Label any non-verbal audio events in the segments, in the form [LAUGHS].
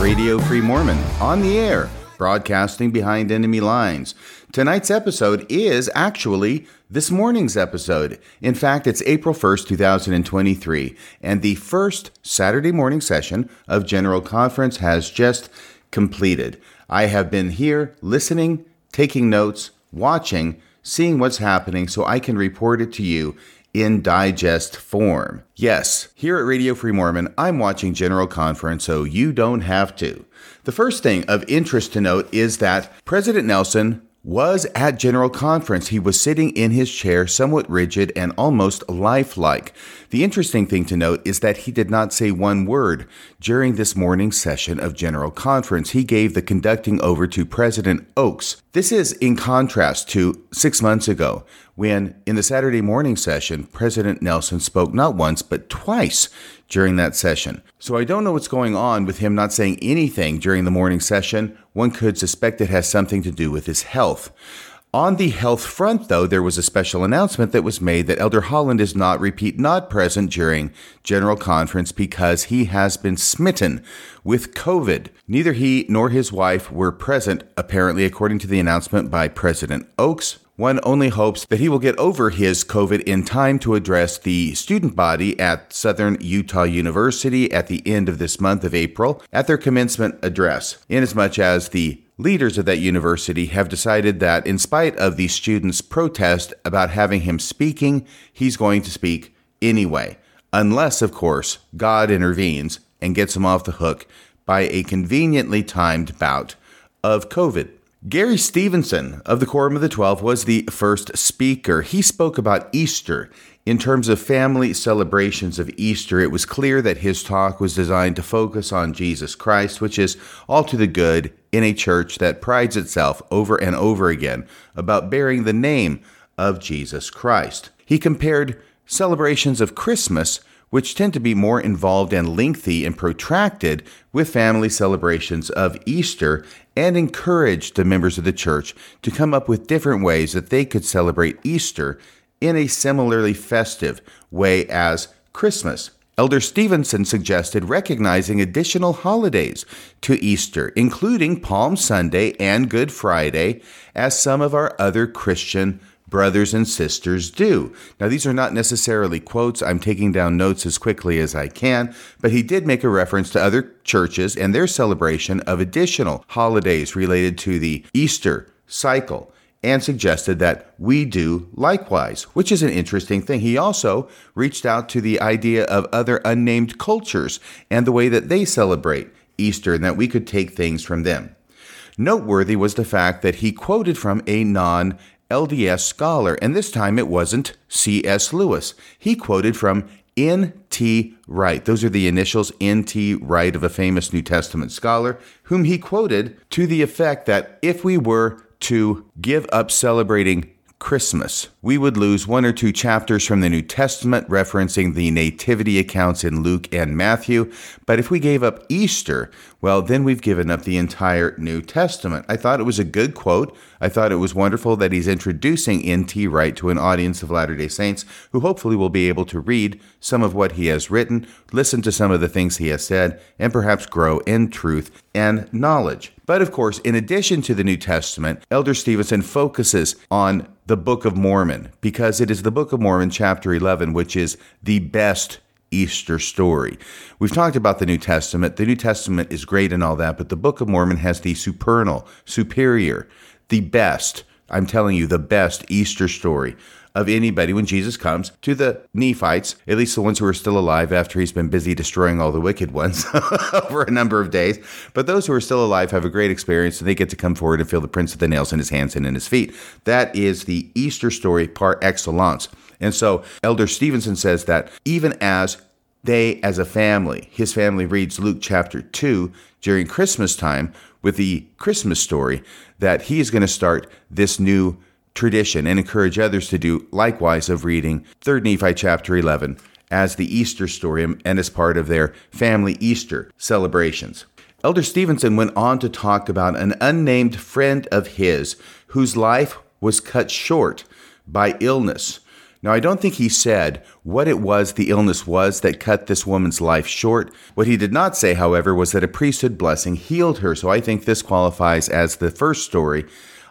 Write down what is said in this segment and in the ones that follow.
Radio Free Mormon on the air, broadcasting behind enemy lines. Tonight's episode is actually this morning's episode. In fact, it's April 1st, 2023, and the first Saturday morning session of General Conference has just completed. I have been here listening, taking notes, watching, seeing what's happening so I can report it to you in digest form. Yes, here at Radio Free Mormon, I'm watching General Conference, so you don't have to. The first thing of interest to note is that President Nelson was at General Conference. He was sitting in his chair, somewhat rigid and almost lifelike. The interesting thing to note is that he did not say one word during this morning session of General Conference. He gave the conducting over to President Oaks. This is in contrast to six months ago when, in the Saturday morning session, President Nelson spoke not once but twice during that session. So I don't know what's going on with him not saying anything during the morning session. One could suspect it has something to do with his health. On the health front, though, there was a special announcement that was made that Elder Holland is not, repeat, not present during General Conference because he has been smitten with COVID. Neither he nor his wife were present, apparently, according to the announcement by President Oaks. One only hopes that he will get over his COVID in time to address the student body at Southern Utah University at the end of this month of April at their commencement address, inasmuch as the Leaders of that university have decided that, in spite of the students' protest about having him speaking, he's going to speak anyway. Unless, of course, God intervenes and gets him off the hook by a conveniently timed bout of COVID. Gary Stevenson of the Quorum of the Twelve was the first speaker. He spoke about Easter in terms of family celebrations of Easter, it was clear that his talk was designed to focus on Jesus Christ, which is all to the good in a church that prides itself over and over again about bearing the name of Jesus Christ. He compared celebrations of Christmas, which tend to be more involved and lengthy and protracted, with family celebrations of Easter, and encouraged the members of the church to come up with different ways that they could celebrate Easter in a similarly festive way as Christmas. Elder Stevenson suggested recognizing additional holidays to Easter, including Palm Sunday and Good Friday, as some of our other Christian brothers and sisters do. Now, these are not necessarily quotes. I'm taking down notes as quickly as I can, but he did make a reference to other churches and their celebration of additional holidays related to the Easter cycle and suggested that we do likewise, which is an interesting thing. He also reached out to the idea of other unnamed cultures and the way that they celebrate Easter and that we could take things from them. Noteworthy was the fact that he quoted from a non LDS scholar, and this time it wasn't C.S. Lewis. He quoted from N.T. Wright. Those are the initials N.T. Wright of a famous New Testament scholar, whom he quoted to the effect that if we were to give up celebrating Christmas, we would lose one or two chapters from the New Testament referencing the nativity accounts in Luke and Matthew. But if we gave up Easter, well, then we've given up the entire New Testament. I thought it was a good quote. I thought it was wonderful that he's introducing N.T. Wright to an audience of Latter day Saints who hopefully will be able to read some of what he has written, listen to some of the things he has said, and perhaps grow in truth and knowledge. But of course, in addition to the New Testament, Elder Stevenson focuses on the Book of Mormon because it is the Book of Mormon, chapter 11, which is the best Easter story. We've talked about the New Testament. The New Testament is great and all that, but the Book of Mormon has the supernal, superior, the best, I'm telling you, the best Easter story of anybody when Jesus comes to the Nephites, at least the ones who are still alive after he's been busy destroying all the wicked ones [LAUGHS] over a number of days. But those who are still alive have a great experience and they get to come forward and feel the prints of the nails in his hands and in his feet. That is the Easter story par excellence. And so Elder Stevenson says that even as they, as a family, his family reads Luke chapter 2 during Christmas time with the Christmas story, that he is going to start this new tradition and encourage others to do likewise of reading 3 Nephi chapter 11 as the Easter story and as part of their family Easter celebrations. Elder Stevenson went on to talk about an unnamed friend of his whose life was cut short by illness. Now, I don't think he said what it was the illness was that cut this woman's life short. What he did not say, however, was that a priesthood blessing healed her. So I think this qualifies as the first story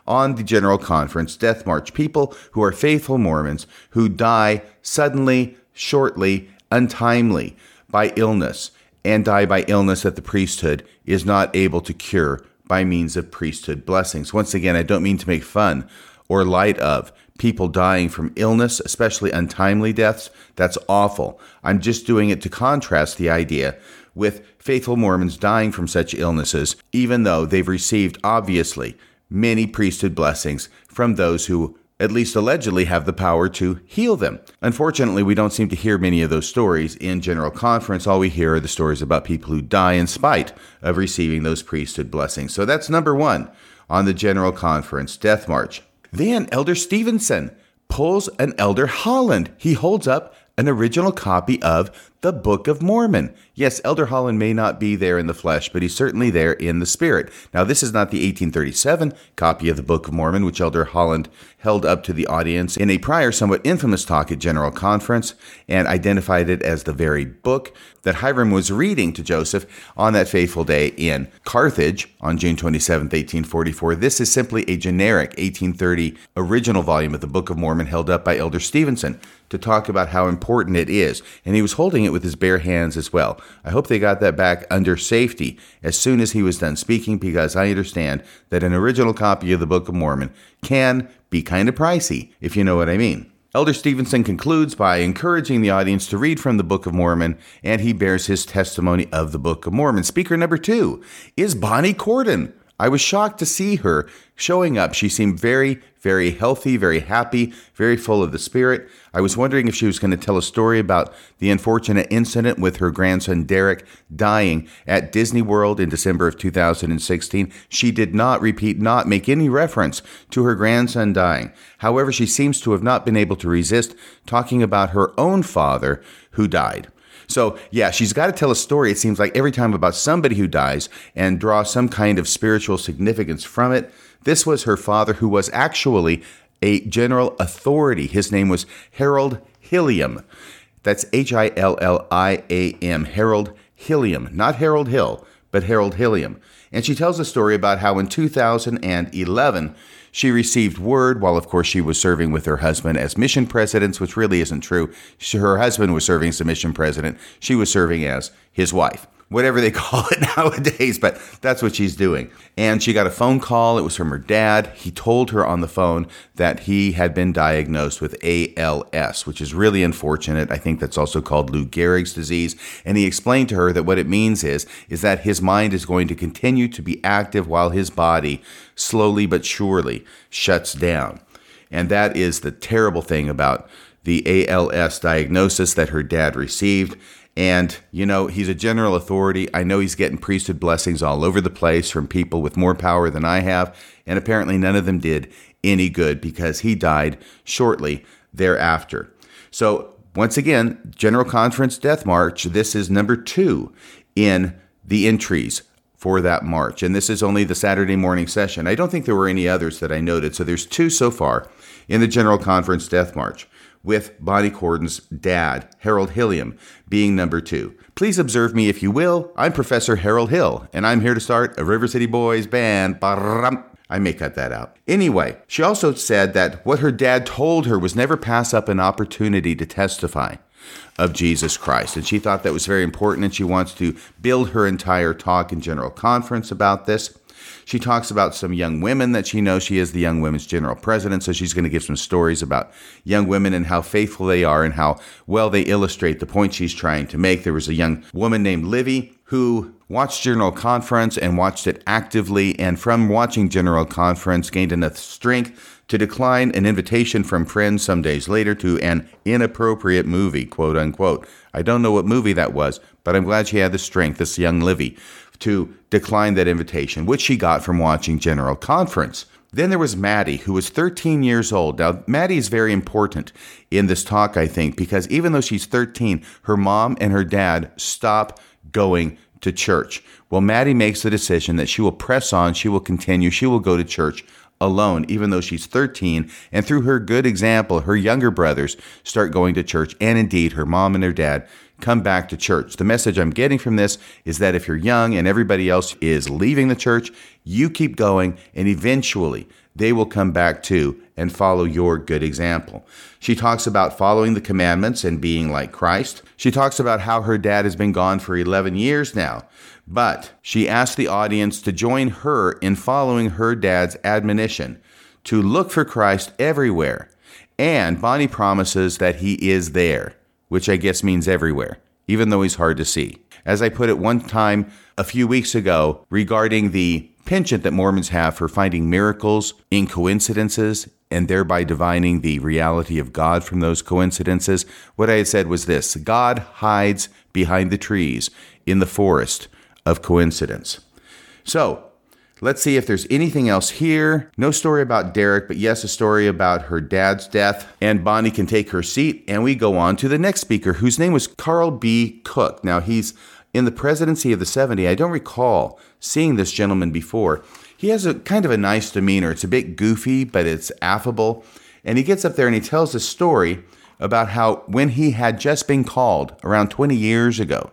on the General Conference Death March. People who are faithful Mormons who die suddenly, shortly, untimely by illness, and die by illness that the priesthood is not able to cure by means of priesthood blessings. Once again, I don't mean to make fun or light of people dying from illness, especially untimely deaths. That's awful. I'm just doing it to contrast the idea with faithful Mormons dying from such illnesses, even though they've received, obviously, many priesthood blessings from those who at least allegedly have the power to heal them. Unfortunately, we don't seem to hear many of those stories in General Conference. All we hear are the stories about people who die in spite of receiving those priesthood blessings. So that's number one on the General Conference Death March. Then Elder Stevenson pulls an Elder Holland. He holds up an original copy of the Book of Mormon. Yes, Elder Holland may not be there in the flesh, but he's certainly there in the spirit. Now, this is not the 1837 copy of the Book of Mormon, which Elder Holland held up to the audience in a prior, somewhat infamous talk at General Conference and identified it as the very book that Hyrum was reading to Joseph on that fateful day in Carthage on June 27, 1844. This is simply a generic 1830 original volume of the Book of Mormon held up by Elder Stevenson to talk about how important it is. And he was holding it with his bare hands as well. I hope they got that back under safety as soon as he was done speaking because I understand that an original copy of the Book of Mormon can be kind of pricey, if you know what I mean. Elder Stevenson concludes by encouraging the audience to read from the Book of Mormon, and he bears his testimony of the Book of Mormon. Speaker number two is Bonnie Cordon. I was shocked to see her showing up. She seemed very, very healthy, very happy, very full of the spirit. I was wondering if she was going to tell a story about the unfortunate incident with her grandson Derek dying at Disney World in December of 2016. She did not repeat, not make any reference to her grandson dying. However, she seems to have not been able to resist talking about her own father who died. So, yeah, she's got to tell a story, it seems like, every time about somebody who dies and draw some kind of spiritual significance from it. This was her father, who was actually a general authority. His name was Harold Hilliam. That's H I L L I A M, Harold Hilliam, not Harold Hill, but Harold Hilliam. And she tells a story about how in 2011, she received word while, of course, she was serving with her husband as mission presidents, which really isn't true. Her husband was serving as a mission president. She was serving as his wife whatever they [LAUGHS] call it nowadays, but that's what she's doing. And she got a phone call. It was from her dad. He told her on the phone that he had been diagnosed with ALS, which is really unfortunate. I think that's also called Lou Gehrig's disease. And he explained to her that what it means is, is that his mind is going to continue to be active while his body slowly but surely shuts down. And that is the terrible thing about the ALS diagnosis that her dad received. And, you know, he's a general authority. I know he's getting priesthood blessings all over the place from people with more power than I have. And apparently, none of them did any good because he died shortly thereafter. So, once again, General Conference Death March. This is number two in the entries for that march. And this is only the Saturday morning session. I don't think there were any others that I noted. So, there's two so far in the General Conference Death March with Bonnie Cordon's dad, Harold Hilliam, being number two. Please observe me if you will. I'm Professor Harold Hill, and I'm here to start a River City Boys band. I may cut that out. Anyway, she also said that what her dad told her was never pass up an opportunity to testify of Jesus Christ. And she thought that was very important, and she wants to build her entire talk in general conference about this. She talks about some young women that she knows. She is the Young Women's General President, so she's going to give some stories about young women and how faithful they are and how well they illustrate the point she's trying to make. There was a young woman named Livy who watched General Conference and watched it actively, and from watching General Conference gained enough strength to decline an invitation from friends some days later to an inappropriate movie, quote unquote. I don't know what movie that was, but I'm glad she had the strength, this young Livy, to decline that invitation, which she got from watching General Conference. Then there was Maddie, who was 13 years old. Now, Maddie is very important in this talk, I think, because even though she's 13, her mom and her dad stop going to church. Well, Maddie makes the decision that she will press on, she will continue, she will go to church alone, even though she's 13. And through her good example, her younger brothers start going to church. And indeed, her mom and her dad come back to church. The message I'm getting from this is that if you're young and everybody else is leaving the church, you keep going, and eventually they will come back too and follow your good example. She talks about following the commandments and being like Christ. She talks about how her dad has been gone for 11 years now, but she asked the audience to join her in following her dad's admonition to look for Christ everywhere. And Bonnie promises that he is there, which I guess means everywhere, even though he's hard to see. As I put it one time a few weeks ago regarding the penchant that Mormons have for finding miracles in coincidences and thereby divining the reality of God from those coincidences, what I had said was this God hides behind the trees in the forest of coincidence. So, let's see if there's anything else here. No story about Derek, but yes, a story about her dad's death. And Bonnie can take her seat, and we go on to the next speaker, whose name was Carl B. Cook. Now, he's in the presidency of the 70. I don't recall seeing this gentleman before. He has a kind of a nice demeanor. It's a bit goofy, but it's affable. And he gets up there and he tells a story about how when he had just been called around 20 years ago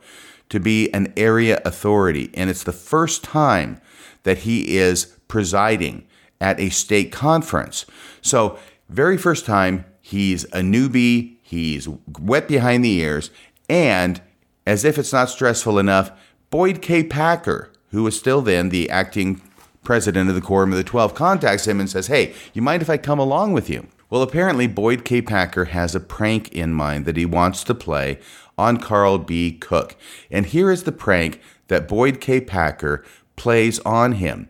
to be an area authority. And it's the first time that he is presiding at a stake conference. So, very first time, he's a newbie, he's wet behind the ears, and as if it's not stressful enough, Boyd K. Packer, who was still then the acting president of the Quorum of the Twelve, contacts him and says, Hey, you mind if I come along with you? Well, apparently, Boyd K. Packer has a prank in mind that he wants to play on Carl B. Cook. And here is the prank that Boyd K. Packer plays on him.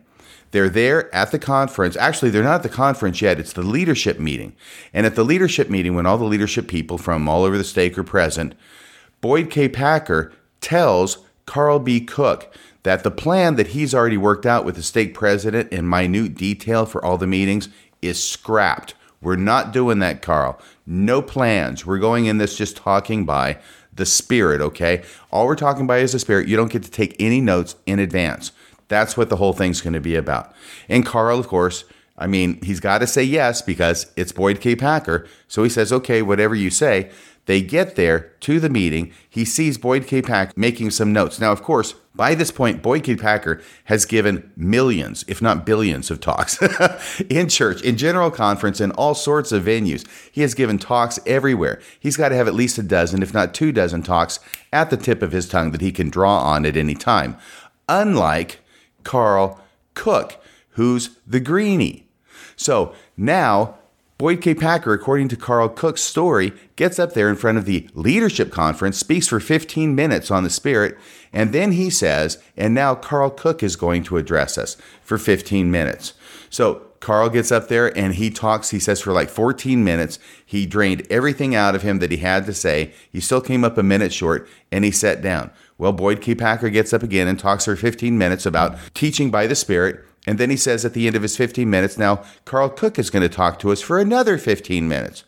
They're there at the conference. Actually, they're not at the conference yet. It's the leadership meeting. And at the leadership meeting, when all the leadership people from all over the state are present, Boyd K. Packer tells Carl B. Cook that the plan that he's already worked out with the stake president in minute detail for all the meetings is scrapped. We're not doing that, Carl. No plans. We're going in this just talking by the spirit, okay? All we're talking by is the spirit. You don't get to take any notes in advance. That's what the whole thing's going to be about. And Carl, of course, I mean, he's got to say yes because it's Boyd K. Packer. So he says, okay, whatever you say. They get there to the meeting. He sees Boyd K. Packer making some notes. Now, of course, by this point, Boyd K. Packer has given millions, if not billions, of talks [LAUGHS] in church, in general conference, in all sorts of venues. He has given talks everywhere. He's got to have at least a dozen, if not two dozen talks at the tip of his tongue that he can draw on at any time. Unlike Carl Cook, who's the greenie. So now Boyd K. Packer, according to Carl Cook's story, gets up there in front of the leadership conference, speaks for 15 minutes on the Spirit, and then he says, and now Carl Cook is going to address us for 15 minutes. So Carl gets up there and he talks, he says, for like 14 minutes. He drained everything out of him that he had to say. He still came up a minute short and he sat down. Well, Boyd K. Packer gets up again and talks for 15 minutes about teaching by the Spirit. And then he says at the end of his 15 minutes, now Carl Cook is going to talk to us for another 15 minutes.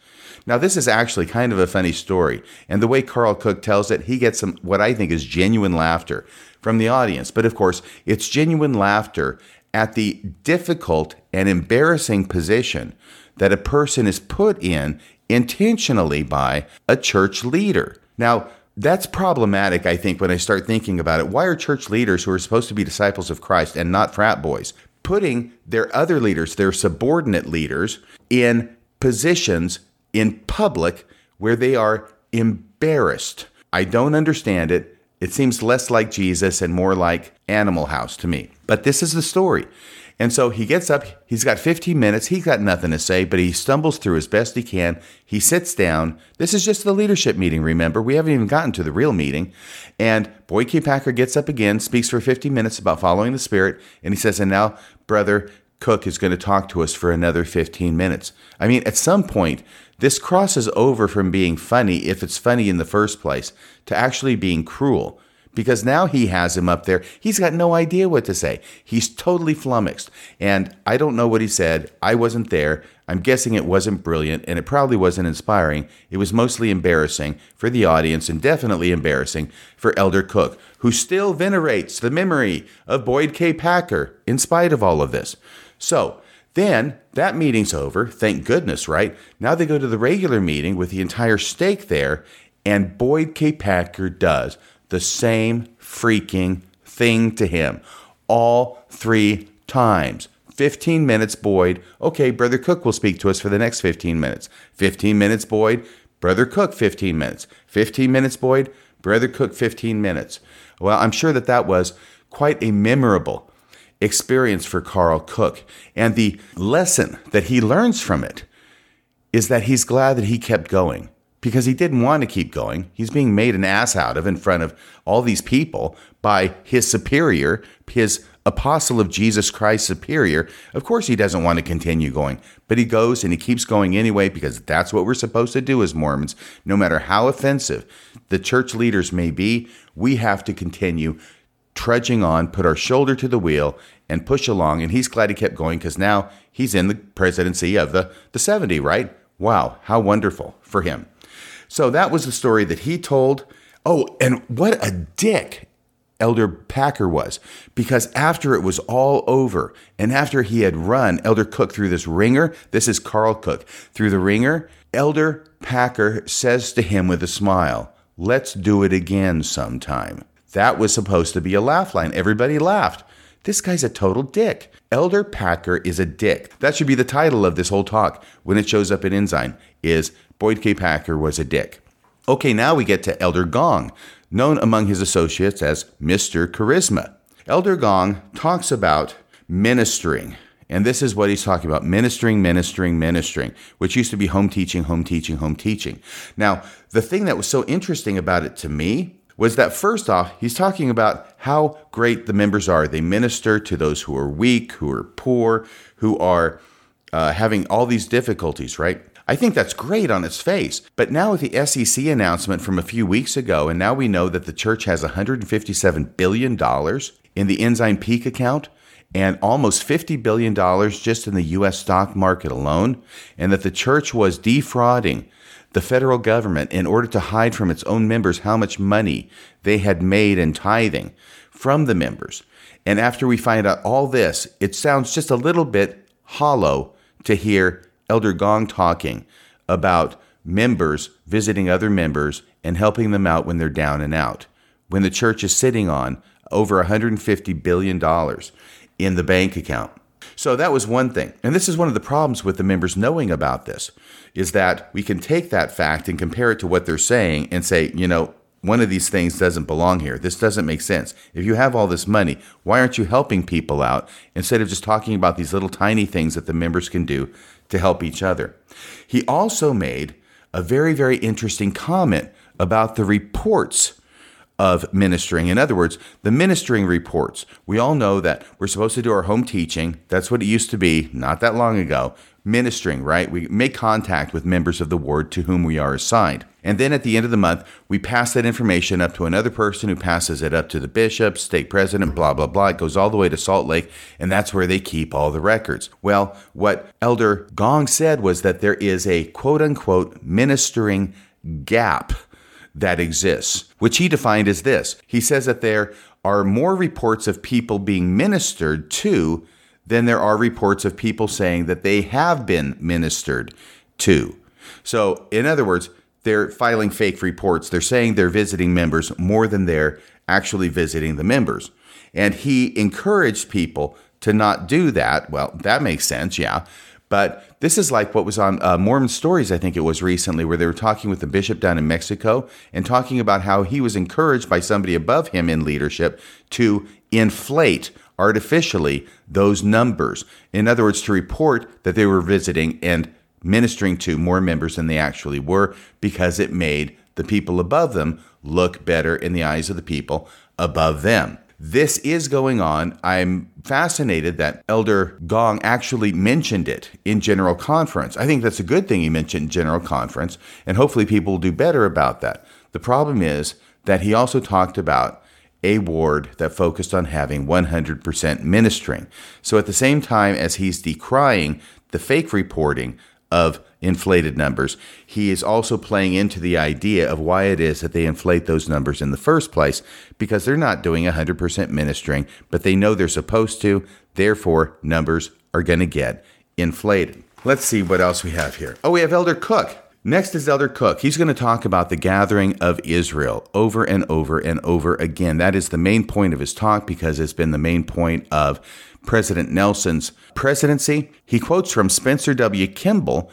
Now, this is actually kind of a funny story. And the way Carl Cook tells it, he gets some, what I think is genuine laughter from the audience. But of course, it's genuine laughter at the difficult and embarrassing position that a person is put in intentionally by a church leader. Now, that's problematic, I think, when I start thinking about it. Why are church leaders who are supposed to be disciples of Christ and not frat boys putting their other leaders, their subordinate leaders, in positions in public where they are embarrassed? I don't understand it. It seems less like Jesus and more like Animal House to me. But this is the story. And so he gets up, he's got 15 minutes, he's got nothing to say, but he stumbles through as best he can. He sits down. This is just the leadership meeting, remember? We haven't even gotten to the real meeting. And Boyd K. Packer gets up again, speaks for 15 minutes about following the Spirit, and he says, And now, brother, Cook is going to talk to us for another 15 minutes. I mean, at some point, this crosses over from being funny, if it's funny in the first place, to actually being cruel because now he has him up there. He's got no idea what to say. He's totally flummoxed. And I don't know what he said. I wasn't there. I'm guessing it wasn't brilliant and it probably wasn't inspiring. It was mostly embarrassing for the audience and definitely embarrassing for Elder Cook, who still venerates the memory of Boyd K. Packer in spite of all of this. So, Then that meeting's over. Thank goodness, right? Now they go to the regular meeting with the entire stake there, and Boyd K. Packer does the same freaking thing to him all three times. 15 minutes, Boyd. Okay, Brother Cook will speak to us for the next 15 minutes. 15 minutes, Boyd. Brother Cook, 15 minutes. 15 minutes, Boyd. Brother Cook, 15 minutes. Well, I'm sure that that was quite a memorable experience for Carl Cook. And the lesson that he learns from it is that he's glad that he kept going because he didn't want to keep going. He's being made an ass out of in front of all these people by his superior, his apostle of Jesus Christ superior, of course he doesn't want to continue going, but he goes and he keeps going anyway because that's what we're supposed to do as Mormons. No matter how offensive the church leaders may be, we have to continue trudging on, put our shoulder to the wheel, and push along. And he's glad he kept going because now he's in the presidency of the, the 70, right? Wow, how wonderful for him. So that was the story that he told. Oh, and what a dick Elder Packer was. Because after it was all over, and after he had run Elder Cook through this wringer, this is Carl Cook, through the wringer, Elder Packer says to him with a smile, Let's do it again sometime. That was supposed to be a laugh line. Everybody laughed. This guy's a total dick. Elder Packer is a dick. That should be the title of this whole talk when it shows up in Ensign is Boyd K. Packer was a dick. Okay, now we get to Elder Gong known among his associates as Mr. Charisma. Elder Gong talks about ministering. And this is what he's talking about ministering, ministering, ministering, which used to be home teaching, home teaching, home teaching. Now, the thing that was so interesting about it to me was that first off, he's talking about how great the members are. They minister to those who are weak, who are poor, who are uh, having all these difficulties, right? I think that's great on its face. But now with the SEC announcement from a few weeks ago, and now we know that the church has $157 billion in the Ensign Peak account and almost $50 billion just in the U.S. stock market alone, and that the church was defrauding the federal government in order to hide from its own members how much money they had made in tithing from the members. And after we find out all this, it sounds just a little bit hollow to hear Elder Gong talking about members visiting other members and helping them out when they're down and out. When the church is sitting on over $150 billion in the bank account. So that was one thing. And this is one of the problems with the members knowing about this is that we can take that fact and compare it to what they're saying and say, you know, one of these things doesn't belong here. This doesn't make sense. If you have all this money, why aren't you helping people out instead of just talking about these little tiny things that the members can do to help each other? He also made a very, very interesting comment about the reports of ministering. In other words, the ministering reports. We all know that we're supposed to do our home teaching. That's what it used to be not that long ago. Ministering, right? We make contact with members of the ward to whom we are assigned. And then at the end of the month, we pass that information up to another person who passes it up to the bishop, stake president, blah, blah, blah. It goes all the way to Salt Lake, and that's where they keep all the records. Well, what Elder Gong said was that there is a quote unquote ministering gap that exists, which he defined as this. He says that there are more reports of people being ministered to than there are reports of people saying that they have been ministered to. So, in other words, they're filing fake reports. They're saying they're visiting members more than they're actually visiting the members. And he encouraged people to not do that. Well, that makes sense, yeah. But this is like what was on uh, Mormon Stories, I think it was recently, where they were talking with the bishop down in Mexico and talking about how he was encouraged by somebody above him in leadership to inflate artificially those numbers. In other words, to report that they were visiting and ministering to more members than they actually were because it made the people above them look better in the eyes of the people above them. This is going on. I'm fascinated that Elder Gong actually mentioned it in General Conference. I think that's a good thing he mentioned General Conference, and hopefully people will do better about that. The problem is that he also talked about a ward that focused on having 100% ministering. So at the same time as he's decrying the fake reporting of inflated numbers, he is also playing into the idea of why it is that they inflate those numbers in the first place because they're not doing 100% ministering, but they know they're supposed to. Therefore, numbers are going to get inflated. Let's see what else we have here. Oh, we have Elder Cook. Next is Elder Cook. He's going to talk about the gathering of Israel over and over and over again. That is the main point of his talk because it's been the main point of President Nelson's presidency. He quotes from Spencer W. Kimball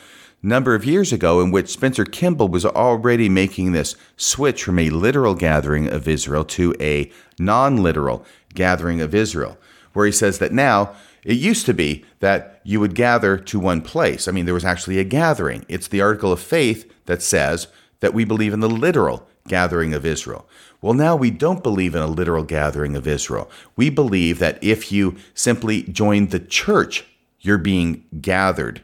number of years ago in which Spencer Kimball was already making this switch from a literal gathering of Israel to a non-literal gathering of Israel, where he says that now it used to be that you would gather to one place. I mean, there was actually a gathering. It's the article of faith that says that we believe in the literal gathering of Israel. Well, now we don't believe in a literal gathering of Israel. We believe that if you simply join the church, you're being gathered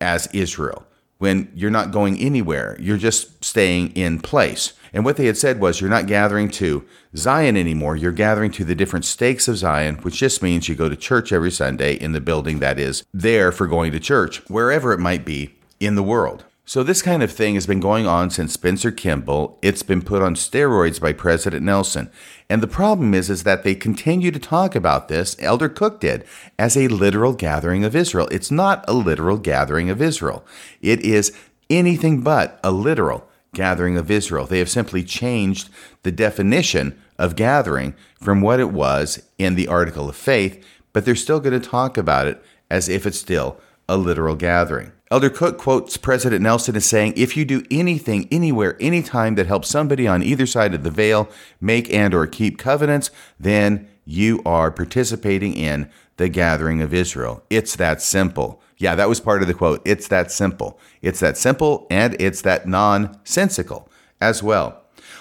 as Israel. When you're not going anywhere, you're just staying in place. And what they had said was, you're not gathering to Zion anymore. You're gathering to the different stakes of Zion, which just means you go to church every Sunday in the building that is there for going to church, wherever it might be in the world. So, this kind of thing has been going on since Spencer Kimball. It's been put on steroids by President Nelson. And the problem is, is that they continue to talk about this, Elder Cook did, as a literal gathering of Israel. It's not a literal gathering of Israel, it is anything but a literal gathering of Israel. They have simply changed the definition of gathering from what it was in the article of faith, but they're still going to talk about it as if it's still a literal gathering. Elder Cook quotes President Nelson as saying, "If you do anything, anywhere, anytime that helps somebody on either side of the veil make and or keep covenants, then you are participating in the gathering of Israel. It's that simple." Yeah, that was part of the quote. It's that simple. It's that simple and it's that nonsensical as well.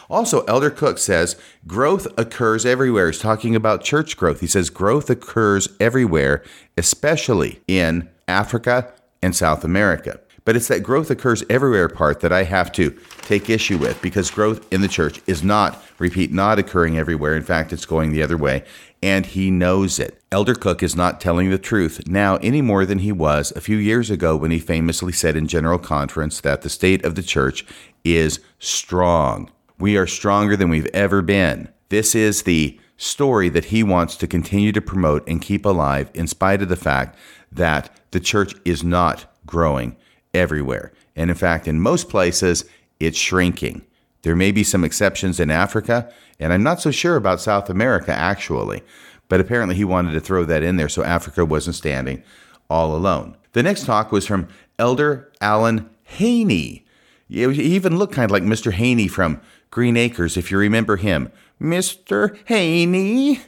Also, Elder Cook says growth occurs everywhere. He's talking about church growth. He says growth occurs everywhere, especially in Africa, and South America. But it's that growth occurs everywhere part that I have to take issue with because growth in the church is not, repeat, not occurring everywhere. In fact, it's going the other way, and he knows it. Elder Cook is not telling the truth now any more than he was a few years ago when he famously said in General Conference that the state of the church is strong. We are stronger than we've ever been. This is the story that he wants to continue to promote and keep alive in spite of the fact that the church is not growing everywhere. And in fact, in most places, it's shrinking. There may be some exceptions in Africa, and I'm not so sure about South America actually, but apparently he wanted to throw that in there so Africa wasn't standing all alone. The next talk was from Elder Allen Haynie. He even looked kind of like Mr. Haney from Green Acres, if you remember him. Mr. Haney.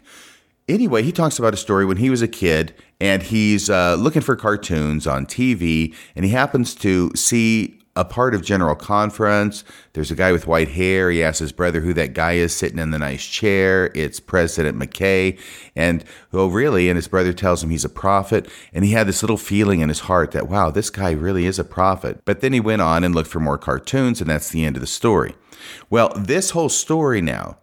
Anyway, he talks about a story when he was a kid and he's uh, looking for cartoons on TV, and he happens to see a part of General Conference. There's a guy with white hair. He asks his brother who that guy is sitting in the nice chair. It's President McKay. And, oh, really? And his brother tells him he's a prophet. And he had this little feeling in his heart that, wow, this guy really is a prophet. But then he went on and looked for more cartoons, and that's the end of the story. Well, this whole story now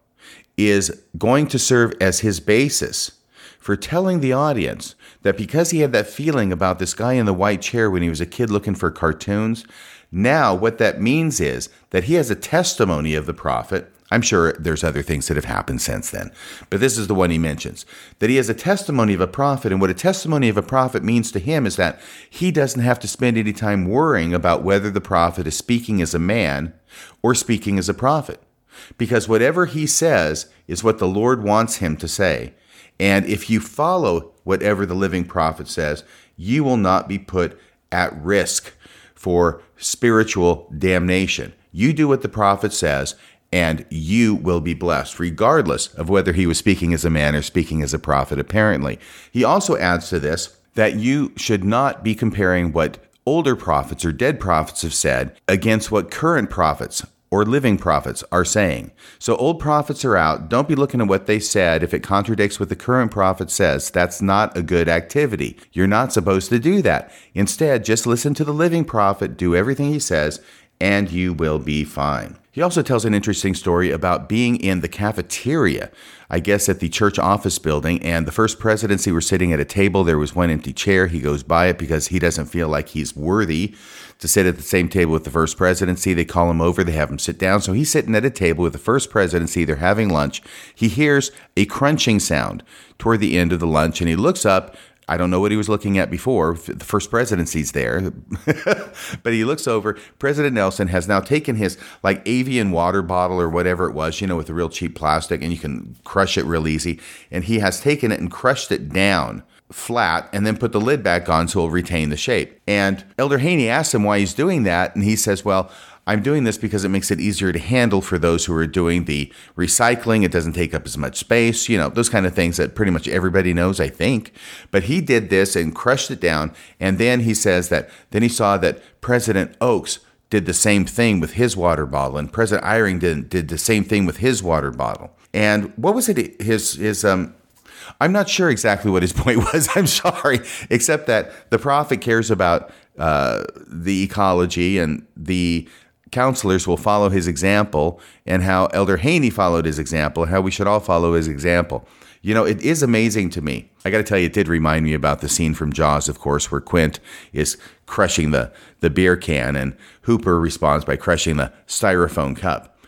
is going to serve as his basis for telling the audience that because he had that feeling about this guy in the white chair when he was a kid looking for cartoons, now what that means is that he has a testimony of the prophet. I'm sure there's other things that have happened since then, but this is the one he mentions that he has a testimony of a prophet. And what a testimony of a prophet means to him is that he doesn't have to spend any time worrying about whether the prophet is speaking as a man or speaking as a prophet. Because whatever he says is what the Lord wants him to say. And if you follow whatever the living prophet says, you will not be put at risk for spiritual damnation. You do what the prophet says, and you will be blessed, regardless of whether he was speaking as a man or speaking as a prophet, apparently. He also adds to this that you should not be comparing what older prophets or dead prophets have said against what current prophets or living prophets are saying. So old prophets are out. Don't be looking at what they said. If it contradicts what the current prophet says, that's not a good activity. You're not supposed to do that. Instead, just listen to the living prophet, do everything he says, and you will be fine. He also tells an interesting story about being in the cafeteria, I guess at the church office building, and the first presidency were sitting at a table. There was one empty chair. He goes by it because he doesn't feel like he's worthy to sit at the same table with the first presidency. They call him over, they have him sit down. So he's sitting at a table with the first presidency. They're having lunch. He hears a crunching sound toward the end of the lunch and he looks up I don't know what he was looking at before. The first presidency's there. [LAUGHS] but he looks over. President Nelson has now taken his like Evian water bottle or whatever it was, you know, with the real cheap plastic, and you can crush it real easy. And he has taken it and crushed it down flat and then put the lid back on so it'll retain the shape. And Elder Haynie asks him why he's doing that. And he says, Well, I'm doing this because it makes it easier to handle for those who are doing the recycling. It doesn't take up as much space, you know, those kind of things that pretty much everybody knows, I think. But he did this and crushed it down. And then he says that then he saw that President Oaks did the same thing with his water bottle, and President Eyring did, did the same thing with his water bottle. And what was it? His his um. I'm not sure exactly what his [LAUGHS] point was. I'm sorry, except that the prophet cares about uh, the ecology and the counselors will follow his example and how Elder Haynie followed his example and how we should all follow his example. You know, it is amazing to me. I got to tell you, it did remind me about the scene from Jaws, of course, where Quint is crushing the, the beer can and Hooper responds by crushing the styrofoam cup.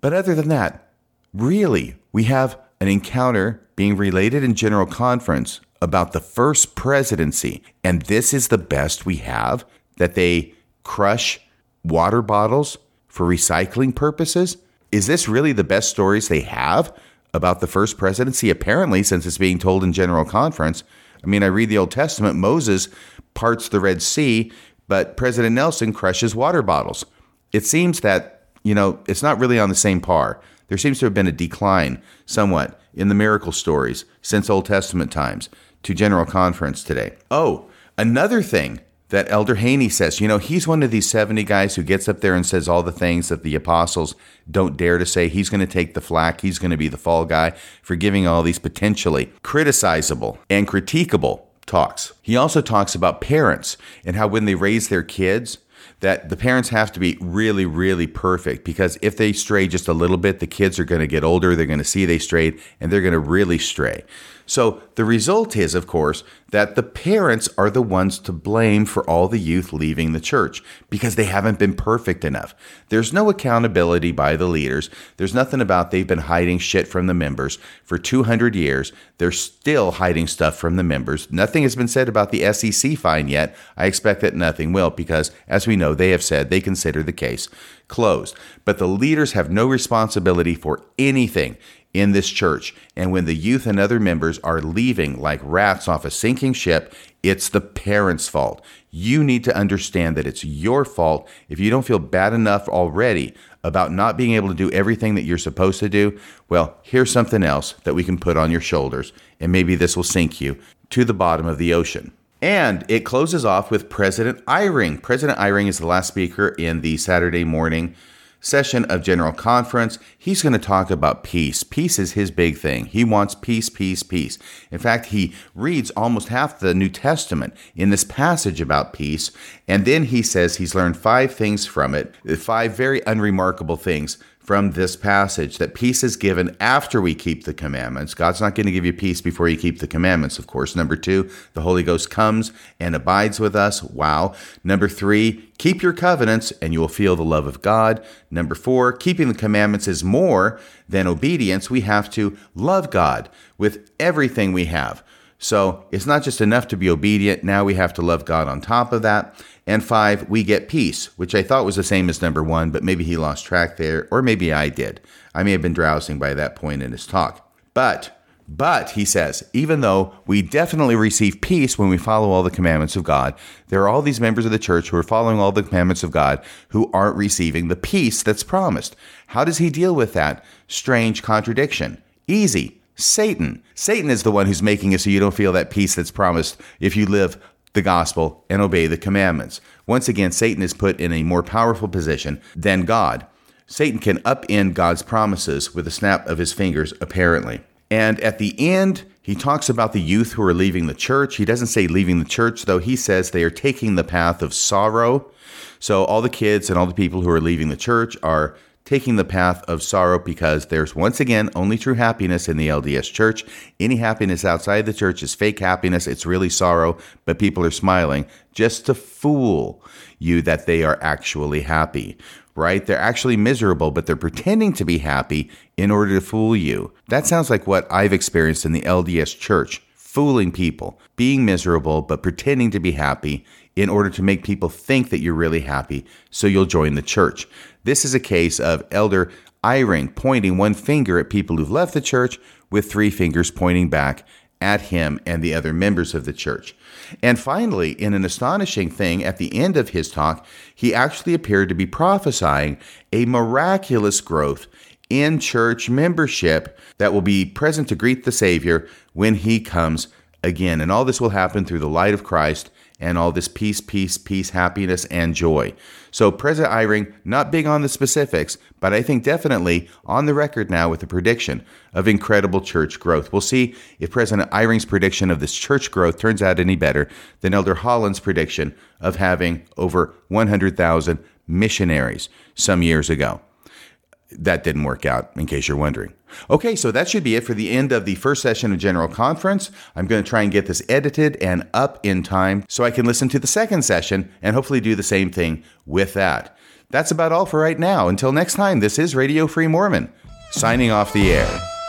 But other than that, really, we have an encounter being related in General Conference about the first presidency. And this is the best we have that they crush water bottles for recycling purposes? Is this really the best stories they have about the first presidency? Apparently, since it's being told in General Conference. I mean, I read the Old Testament, Moses parts the Red Sea, but President Nelson crushes water bottles. It seems that, you know, it's not really on the same par. There seems to have been a decline somewhat in the miracle stories since Old Testament times to General Conference today. Oh, another thing that Elder Haynie says. You know, he's one of these 70 guys who gets up there and says all the things that the apostles don't dare to say. He's going to take the flack. He's going to be the fall guy for giving all these potentially criticizable and critiquable talks. He also talks about parents and how when they raise their kids, that the parents have to be really, really perfect because if they stray just a little bit, the kids are going to get older, they're going to see they strayed, and they're going to really stray. So the result is, of course, that the parents are the ones to blame for all the youth leaving the church because they haven't been perfect enough. There's no accountability by the leaders. There's nothing about they've been hiding shit from the members for 200 years. They're still hiding stuff from the members. Nothing has been said about the SEC fine yet. I expect that nothing will because, as we know, they have said they consider the case closed. But the leaders have no responsibility for anything in this church. And when the youth and other members are leaving like rats off a sinking ship, it's the parents' fault. You need to understand that it's your fault if you don't feel bad enough already about not being able to do everything that you're supposed to do. Well, here's something else that we can put on your shoulders, and maybe this will sink you to the bottom of the ocean. And it closes off with President Eyring. President Eyring is the last speaker in the Saturday morning session of General Conference, he's going to talk about peace. Peace is his big thing. He wants peace, peace, peace. In fact, he reads almost half the New Testament in this passage about peace, and then he says he's learned five things from it, five very unremarkable things from this passage that peace is given after we keep the commandments. God's not going to give you peace before you keep the commandments, of course. Number two, the Holy Ghost comes and abides with us. Wow. Number three, keep your covenants and you will feel the love of God. Number four, keeping the commandments is more than obedience. We have to love God with everything we have. So it's not just enough to be obedient. Now we have to love God on top of that. And five, we get peace, which I thought was the same as number one, but maybe he lost track there, or maybe I did. I may have been drowsing by that point in his talk. But, but, he says, even though we definitely receive peace when we follow all the commandments of God, there are all these members of the church who are following all the commandments of God who aren't receiving the peace that's promised. How does he deal with that strange contradiction? Easy. Satan. Satan is the one who's making it so you don't feel that peace that's promised if you live the gospel and obey the commandments. Once again, Satan is put in a more powerful position than God. Satan can upend God's promises with a snap of his fingers, apparently. And at the end, he talks about the youth who are leaving the church. He doesn't say leaving the church, though. He says they are taking the path of sorrow. So all the kids and all the people who are leaving the church are taking the path of sorrow because there's once again only true happiness in the LDS church. Any happiness outside the church is fake happiness. It's really sorrow, but people are smiling just to fool you that they are actually happy, right? They're actually miserable, but they're pretending to be happy in order to fool you. That sounds like what I've experienced in the LDS church fooling people, being miserable, but pretending to be happy in order to make people think that you're really happy so you'll join the church. This is a case of Elder Eyring pointing one finger at people who've left the church with three fingers pointing back at him and the other members of the church. And finally, in an astonishing thing, at the end of his talk, he actually appeared to be prophesying a miraculous growth in church membership that will be present to greet the Savior when he comes again. And all this will happen through the light of Christ and all this peace, peace, peace, happiness, and joy. So, President Eyring, not big on the specifics, but I think definitely on the record now with a prediction of incredible church growth. We'll see if President Eyring's prediction of this church growth turns out any better than Elder Holland's prediction of having over 100,000 missionaries some years ago that didn't work out, in case you're wondering. Okay, so that should be it for the end of the first session of General Conference. I'm going to try and get this edited and up in time so I can listen to the second session and hopefully do the same thing with that. That's about all for right now. Until next time, this is Radio Free Mormon, signing off the air.